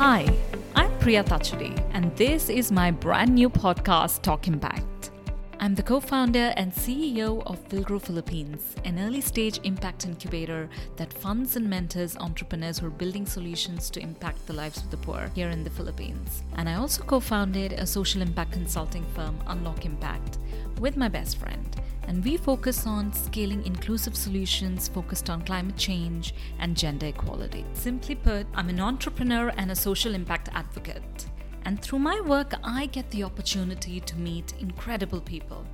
Hi, I'm Priya Thachadi, and this is my brand new podcast, Talk Impact. I'm the co founder and CEO of Vilgro Philippines, an early stage impact incubator that funds and mentors entrepreneurs who are building solutions to impact the lives of the poor here in the Philippines. And I also co founded a social impact consulting firm, Unlock Impact, with my best friend and we focus on scaling inclusive solutions focused on climate change and gender equality. Simply put, I'm an entrepreneur and a social impact advocate. And through my work, I get the opportunity to meet incredible people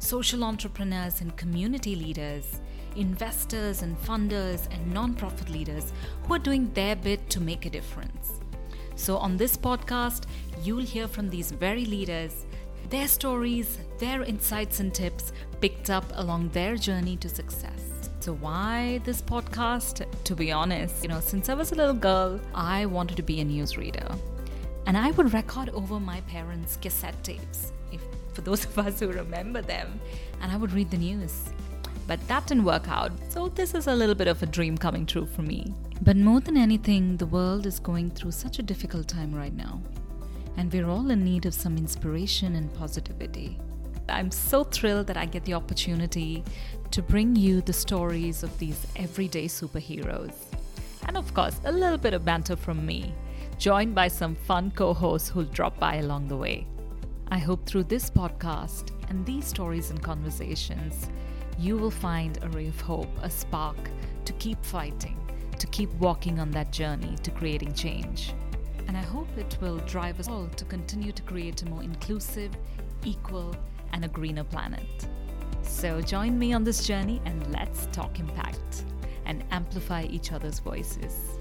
social entrepreneurs and community leaders, investors and funders, and nonprofit leaders who are doing their bit to make a difference. So, on this podcast, you'll hear from these very leaders their stories, their insights and tips picked up along their journey to success. So, why this podcast? To be honest, you know, since I was a little girl, I wanted to be a newsreader. And I would record over my parents' cassette tapes, if for those of us who remember them, and I would read the news. But that didn't work out, so this is a little bit of a dream coming true for me. But more than anything, the world is going through such a difficult time right now and we're all in need of some inspiration and positivity. I'm so thrilled that I get the opportunity to bring you the stories of these everyday superheroes. And of course, a little bit of banter from me, joined by some fun co hosts who'll drop by along the way. I hope through this podcast and these stories and conversations, you will find a ray of hope, a spark to keep fighting, to keep walking on that journey to creating change and I hope it will drive us all to continue to create a more inclusive, equal, and a greener planet. So join me on this journey and let's talk impact and amplify each other's voices.